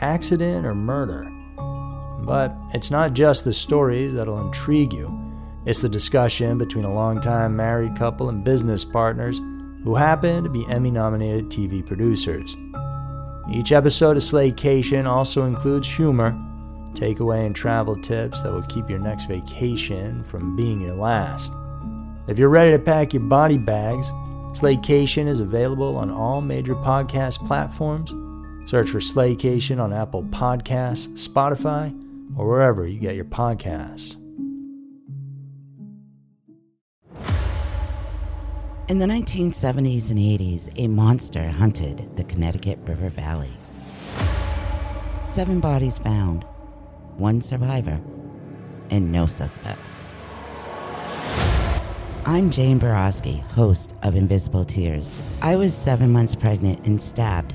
accident or murder? But it's not just the stories that'll intrigue you. It's the discussion between a longtime married couple and business partners who happen to be Emmy nominated TV producers. Each episode of Slaycation also includes humor, takeaway, and travel tips that will keep your next vacation from being your last. If you're ready to pack your body bags, Slaycation is available on all major podcast platforms Search for Slaycation on Apple Podcasts, Spotify, or wherever you get your podcasts. In the 1970s and 80s, a monster hunted the Connecticut River Valley. Seven bodies found, one survivor, and no suspects. I'm Jane Borowski, host of Invisible Tears. I was seven months pregnant and stabbed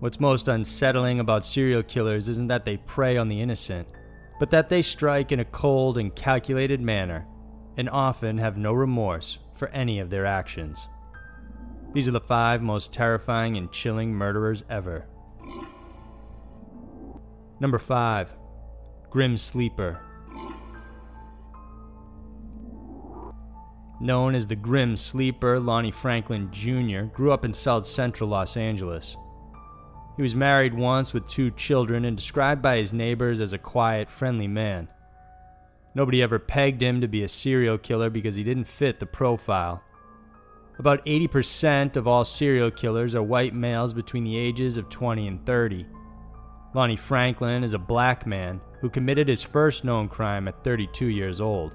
What's most unsettling about serial killers isn't that they prey on the innocent, but that they strike in a cold and calculated manner and often have no remorse for any of their actions. These are the five most terrifying and chilling murderers ever. Number 5. Grim Sleeper. Known as the Grim Sleeper, Lonnie Franklin Jr. grew up in South Central Los Angeles. He was married once with two children and described by his neighbors as a quiet, friendly man. Nobody ever pegged him to be a serial killer because he didn't fit the profile. About 80% of all serial killers are white males between the ages of 20 and 30. Lonnie Franklin is a black man who committed his first known crime at 32 years old.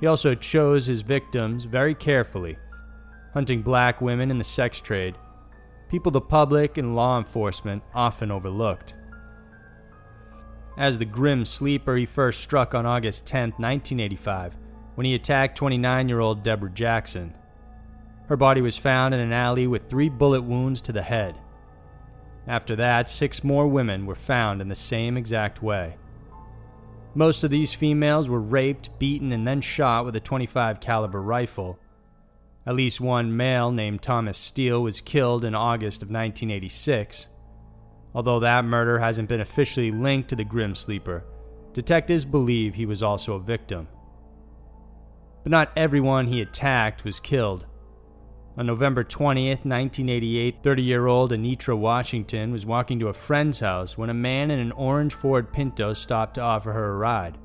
He also chose his victims very carefully, hunting black women in the sex trade people the public and law enforcement often overlooked. As the grim sleeper, he first struck on August 10, 1985, when he attacked 29 year old Deborah Jackson. Her body was found in an alley with three bullet wounds to the head. After that, six more women were found in the same exact way. Most of these females were raped, beaten, and then shot with a 25 caliber rifle, at least one male named Thomas Steele was killed in August of 1986. Although that murder hasn't been officially linked to the Grim Sleeper, detectives believe he was also a victim. But not everyone he attacked was killed. On November 20th, 1988, 30 year old Enietra Washington was walking to a friend's house when a man in an orange Ford Pinto stopped to offer her a ride.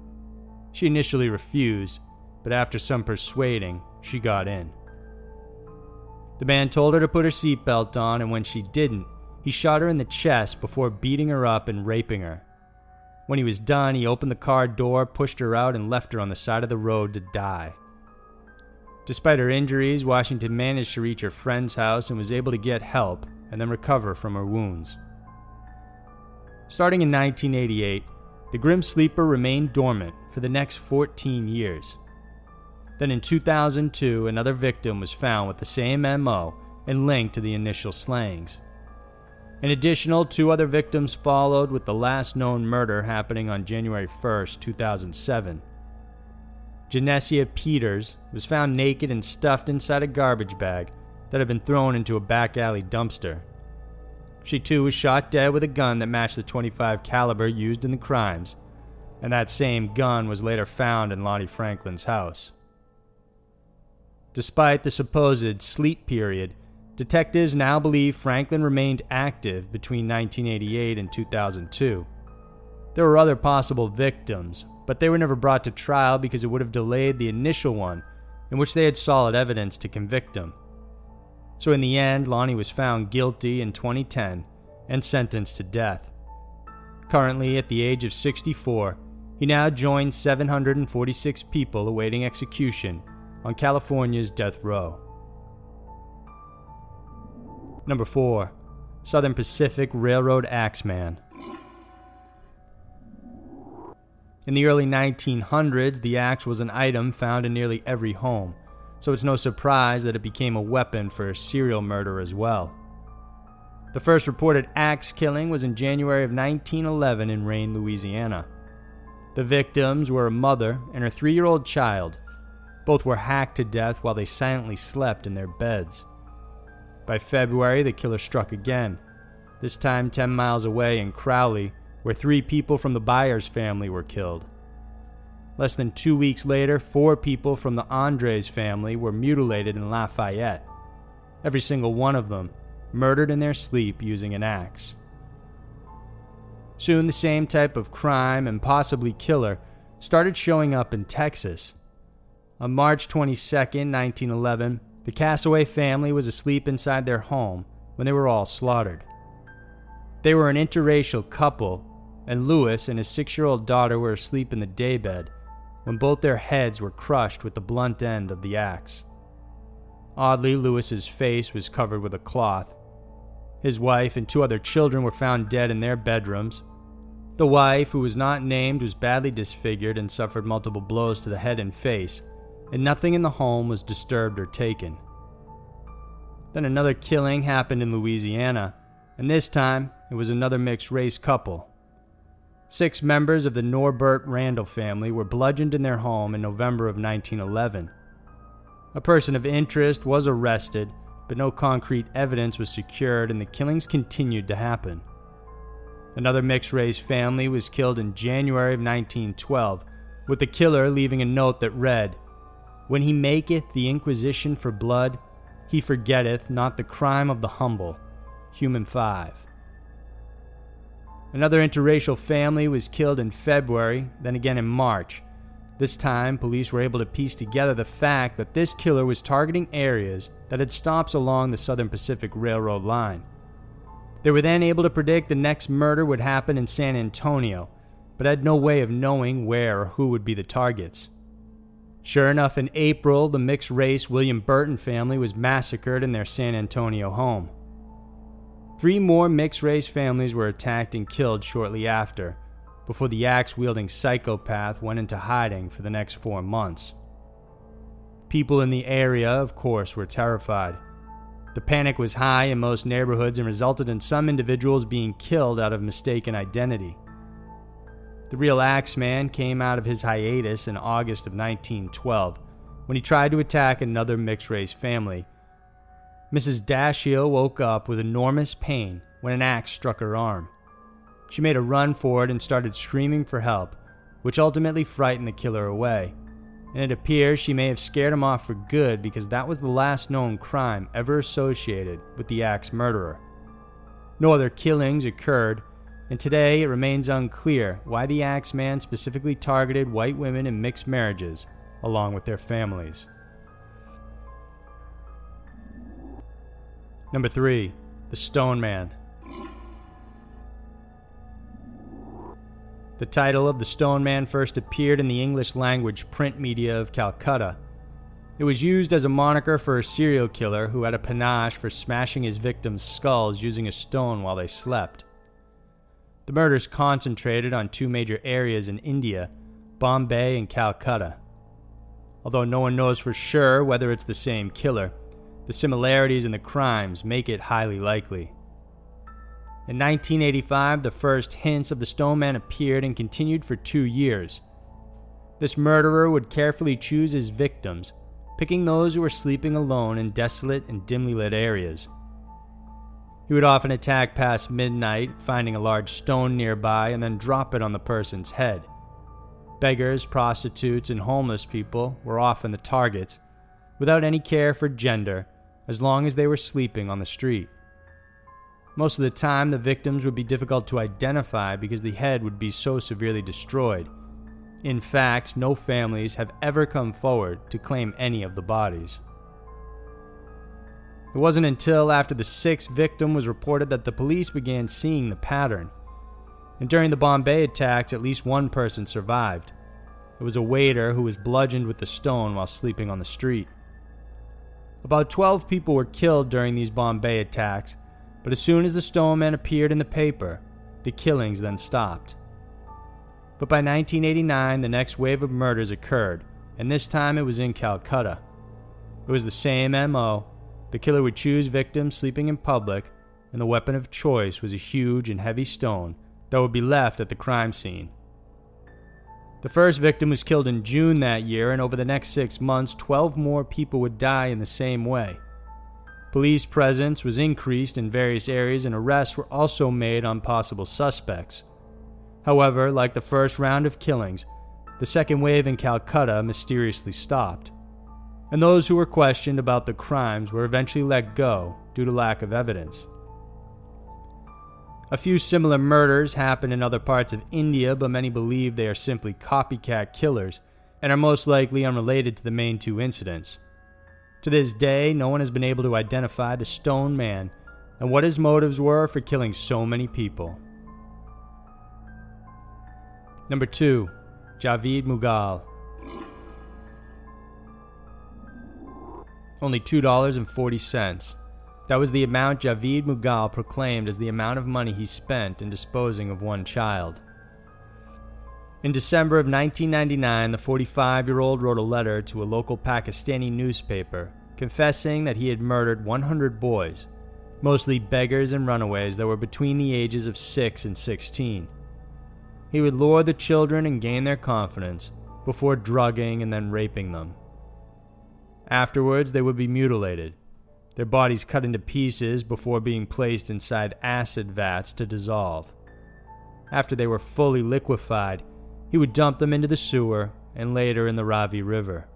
She initially refused, but after some persuading, she got in. The man told her to put her seatbelt on, and when she didn't, he shot her in the chest before beating her up and raping her. When he was done, he opened the car door, pushed her out, and left her on the side of the road to die. Despite her injuries, Washington managed to reach her friend's house and was able to get help and then recover from her wounds. Starting in 1988, the Grim Sleeper remained dormant for the next 14 years. Then in 2002, another victim was found with the same MO and linked to the initial slayings. An additional two other victims followed, with the last known murder happening on January 1, 2007. Janecia Peters was found naked and stuffed inside a garbage bag that had been thrown into a back alley dumpster. She too was shot dead with a gun that matched the 25 caliber used in the crimes, and that same gun was later found in Lonnie Franklin's house. Despite the supposed sleep period, detectives now believe Franklin remained active between 1988 and 2002. There were other possible victims, but they were never brought to trial because it would have delayed the initial one, in which they had solid evidence to convict him. So, in the end, Lonnie was found guilty in 2010 and sentenced to death. Currently, at the age of 64, he now joins 746 people awaiting execution on California's death row. Number 4. Southern Pacific Railroad Axeman. In the early 1900s, the axe was an item found in nearly every home, so it's no surprise that it became a weapon for serial murder as well. The first reported axe killing was in January of 1911 in Rayne, Louisiana. The victims were a mother and her three year old child. Both were hacked to death while they silently slept in their beds. By February, the killer struck again, this time 10 miles away in Crowley, where three people from the Byers family were killed. Less than two weeks later, four people from the Andres family were mutilated in Lafayette. Every single one of them murdered in their sleep using an axe. Soon, the same type of crime and possibly killer started showing up in Texas. On March 22, 1911, the Casaway family was asleep inside their home when they were all slaughtered. They were an interracial couple, and Lewis and his six year old daughter were asleep in the daybed when both their heads were crushed with the blunt end of the axe. Oddly, Lewis's face was covered with a cloth. His wife and two other children were found dead in their bedrooms. The wife, who was not named, was badly disfigured and suffered multiple blows to the head and face, and nothing in the home was disturbed or taken. Then another killing happened in Louisiana, and this time it was another mixed race couple. Six members of the Norbert Randall family were bludgeoned in their home in November of 1911. A person of interest was arrested, but no concrete evidence was secured, and the killings continued to happen. Another mixed race family was killed in January of 1912, with the killer leaving a note that read, When he maketh the inquisition for blood, he forgetteth not the crime of the humble. Human 5. Another interracial family was killed in February, then again in March. This time, police were able to piece together the fact that this killer was targeting areas that had stops along the Southern Pacific Railroad line. They were then able to predict the next murder would happen in San Antonio, but had no way of knowing where or who would be the targets. Sure enough, in April, the mixed race William Burton family was massacred in their San Antonio home. Three more mixed race families were attacked and killed shortly after, before the axe wielding psychopath went into hiding for the next four months. People in the area, of course, were terrified. The panic was high in most neighborhoods and resulted in some individuals being killed out of mistaken identity. The real Axeman came out of his hiatus in August of 1912 when he tried to attack another mixed race family Mrs. Dashiell woke up with enormous pain when an axe struck her arm. She made a run for it and started screaming for help, which ultimately frightened the killer away. And it appears she may have scared him off for good because that was the last known crime ever associated with the axe murderer. No other killings occurred, and today it remains unclear why the axe man specifically targeted white women in mixed marriages, along with their families. Number 3. The Stone Man. The title of The Stone Man first appeared in the English language print media of Calcutta. It was used as a moniker for a serial killer who had a panache for smashing his victims' skulls using a stone while they slept. The murders concentrated on two major areas in India Bombay and Calcutta. Although no one knows for sure whether it's the same killer, the similarities in the crimes make it highly likely. In 1985, the first hints of the Stone Man appeared and continued for two years. This murderer would carefully choose his victims, picking those who were sleeping alone in desolate and dimly lit areas. He would often attack past midnight, finding a large stone nearby and then drop it on the person's head. Beggars, prostitutes, and homeless people were often the targets, without any care for gender, as long as they were sleeping on the street. Most of the time, the victims would be difficult to identify because the head would be so severely destroyed. In fact, no families have ever come forward to claim any of the bodies. It wasn't until after the sixth victim was reported that the police began seeing the pattern. And during the Bombay attacks, at least one person survived. It was a waiter who was bludgeoned with a stone while sleeping on the street. About 12 people were killed during these Bombay attacks, but as soon as the Stone Man appeared in the paper, the killings then stopped. But by 1989, the next wave of murders occurred, and this time it was in Calcutta. It was the same MO. The killer would choose victims sleeping in public, and the weapon of choice was a huge and heavy stone that would be left at the crime scene. The first victim was killed in June that year, and over the next six months, 12 more people would die in the same way. Police presence was increased in various areas, and arrests were also made on possible suspects. However, like the first round of killings, the second wave in Calcutta mysteriously stopped, and those who were questioned about the crimes were eventually let go due to lack of evidence. A few similar murders happen in other parts of India, but many believe they are simply copycat killers and are most likely unrelated to the main two incidents. To this day, no one has been able to identify the Stone Man and what his motives were for killing so many people. Number 2. Javid Mughal. Only $2.40. That was the amount Javid Mughal proclaimed as the amount of money he spent in disposing of one child. In December of 1999, the 45 year old wrote a letter to a local Pakistani newspaper confessing that he had murdered 100 boys, mostly beggars and runaways that were between the ages of 6 and 16. He would lure the children and gain their confidence before drugging and then raping them. Afterwards, they would be mutilated their bodies cut into pieces before being placed inside acid vats to dissolve. After they were fully liquefied, he would dump them into the sewer and later in the Ravi River.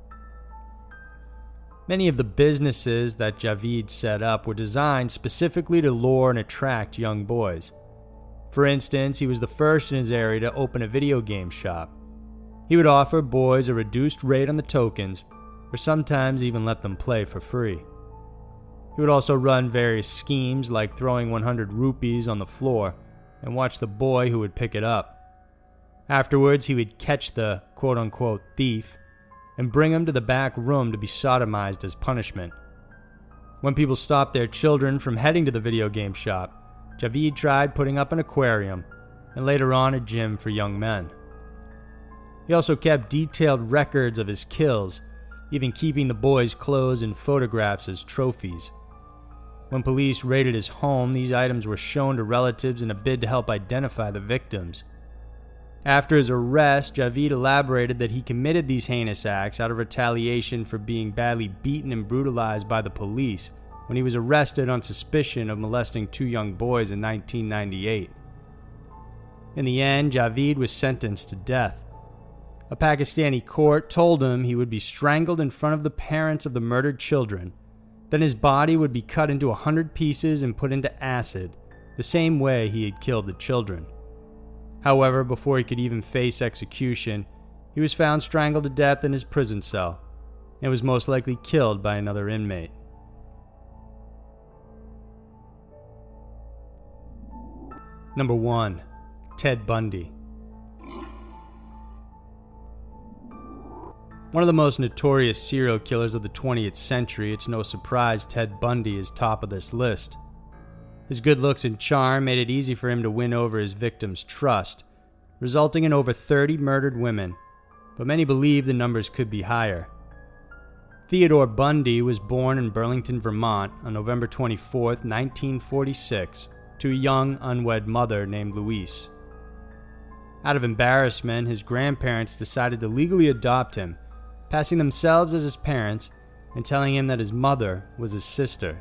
Many of the businesses that Javid set up were designed specifically to lure and attract young boys. For instance, he was the first in his area to open a video game shop. He would offer boys a reduced rate on the tokens, or sometimes even let them play for free. He would also run various schemes like throwing 100 rupees on the floor and watch the boy who would pick it up. Afterwards, he would catch the quote unquote thief and bring him to the back room to be sodomized as punishment. When people stopped their children from heading to the video game shop, Javid tried putting up an aquarium and later on a gym for young men. He also kept detailed records of his kills, even keeping the boys' clothes and photographs as trophies. When police raided his home, these items were shown to relatives in a bid to help identify the victims. After his arrest, Javid elaborated that he committed these heinous acts out of retaliation for being badly beaten and brutalized by the police when he was arrested on suspicion of molesting two young boys in 1998. In the end, Javid was sentenced to death. A Pakistani court told him he would be strangled in front of the parents of the murdered children then his body would be cut into a hundred pieces and put into acid, the same way he had killed the children. However, before he could even face execution, he was found strangled to death in his prison cell and was most likely killed by another inmate. Number 1. Ted Bundy. One of the most notorious serial killers of the 20th century, it's no surprise Ted Bundy is top of this list. His good looks and charm made it easy for him to win over his victims' trust, resulting in over 30 murdered women, but many believe the numbers could be higher. Theodore Bundy was born in Burlington, Vermont on November 24, 1946, to a young unwed mother named Louise. Out of embarrassment, his grandparents decided to legally adopt him, passing themselves as his parents and telling him that his mother was his sister.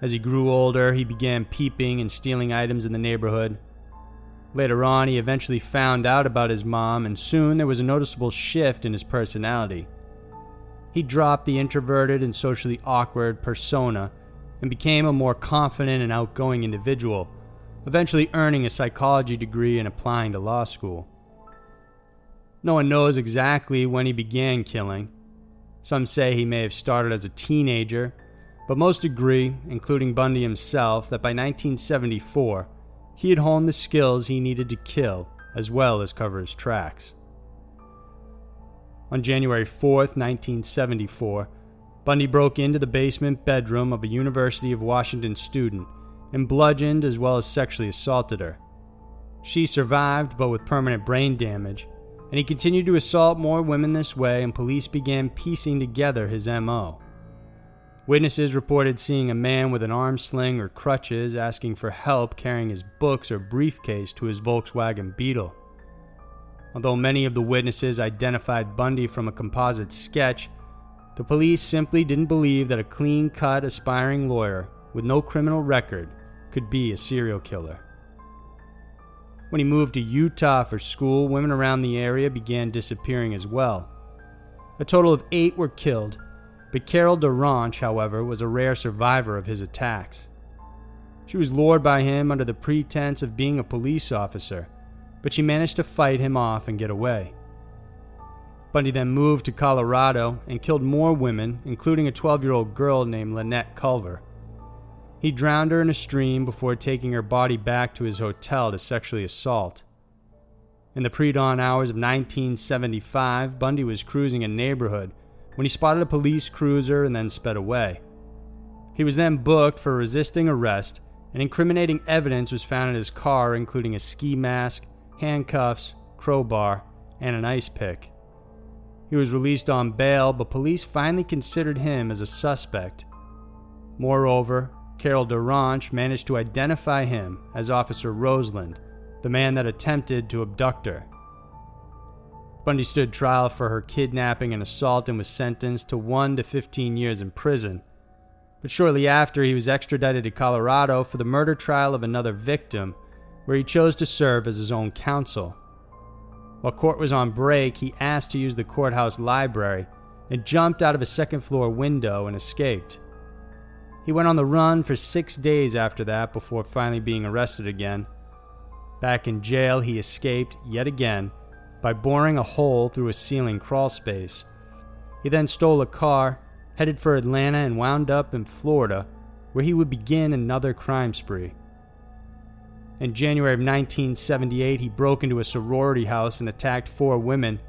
As he grew older, he began peeping and stealing items in the neighborhood. Later on, he eventually found out about his mom, and soon there was a noticeable shift in his personality. He dropped the introverted and socially awkward persona and became a more confident and outgoing individual, eventually earning a psychology degree and applying to law school. No one knows exactly when he began killing. Some say he may have started as a teenager but most agree, including Bundy himself, that by 1974, he had honed the skills he needed to kill as well as cover his tracks. On January 4, 1974, Bundy broke into the basement bedroom of a University of Washington student and bludgeoned as well as sexually assaulted her. She survived, but with permanent brain damage, and he continued to assault more women this way, and police began piecing together his MO. Witnesses reported seeing a man with an arm sling or crutches asking for help carrying his books or briefcase to his Volkswagen Beetle. Although many of the witnesses identified Bundy from a composite sketch, the police simply didn't believe that a clean cut, aspiring lawyer with no criminal record could be a serial killer. When he moved to Utah for school, women around the area began disappearing as well. A total of eight were killed but Carol DaRonch, however, was a rare survivor of his attacks. She was lured by him under the pretense of being a police officer, but she managed to fight him off and get away. Bundy then moved to Colorado and killed more women, including a 12 year old girl named Lynette Culver. He drowned her in a stream before taking her body back to his hotel to sexually assault. In the pre dawn hours of 1975, Bundy was cruising a neighborhood when he spotted a police cruiser and then sped away. He was then booked for resisting arrest, and incriminating evidence was found in his car, including a ski mask, handcuffs, crowbar, and an ice pick. He was released on bail, but police finally considered him as a suspect. Moreover, Carol DaRonch managed to identify him as Officer Roseland, the man that attempted to abduct her. Bundy stood trial for her kidnapping and assault and was sentenced to 1 to 15 years in prison. But shortly after, he was extradited to Colorado for the murder trial of another victim, where he chose to serve as his own counsel. While court was on break, he asked to use the courthouse library and jumped out of a second floor window and escaped. He went on the run for six days after that before finally being arrested again. Back in jail, he escaped yet again by boring a hole through a ceiling crawl space. He then stole a car, headed for Atlanta, and wound up in Florida, where he would begin another crime spree. In January of 1978, he broke into a sorority house and attacked four women,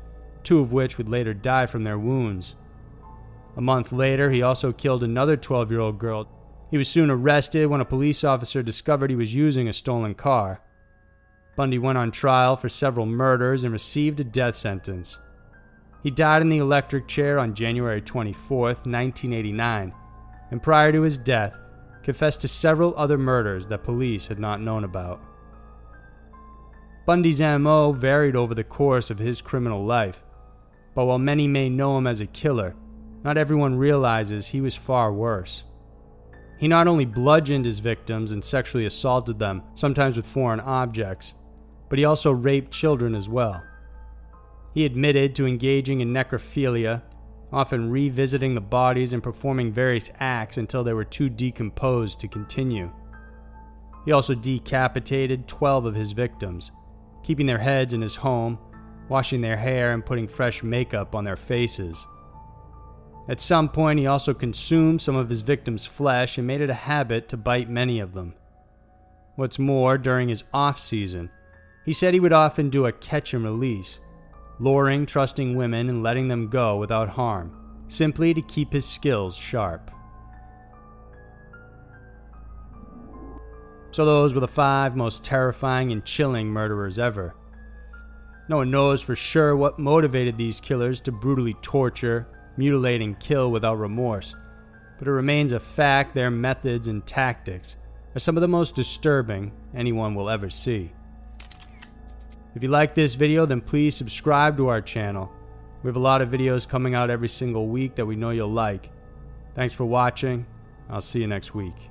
two of which would later die from their wounds. A month later, he also killed another 12 year old girl. He was soon arrested when a police officer discovered he was using a stolen car. Bundy went on trial for several murders and received a death sentence. He died in the electric chair on January 24, 1989, and prior to his death, confessed to several other murders that police had not known about. Bundy's MO varied over the course of his criminal life, but while many may know him as a killer, not everyone realizes he was far worse. He not only bludgeoned his victims and sexually assaulted them, sometimes with foreign objects, but he also raped children as well. He admitted to engaging in necrophilia, often revisiting the bodies and performing various acts until they were too decomposed to continue. He also decapitated 12 of his victims, keeping their heads in his home, washing their hair, and putting fresh makeup on their faces. At some point, he also consumed some of his victims' flesh and made it a habit to bite many of them. What's more, during his off season, he said he would often do a catch and release, luring trusting women and letting them go without harm, simply to keep his skills sharp. So, those were the five most terrifying and chilling murderers ever. No one knows for sure what motivated these killers to brutally torture, mutilate, and kill without remorse, but it remains a fact their methods and tactics are some of the most disturbing anyone will ever see. If you like this video, then please subscribe to our channel. We have a lot of videos coming out every single week that we know you'll like. Thanks for watching. I'll see you next week.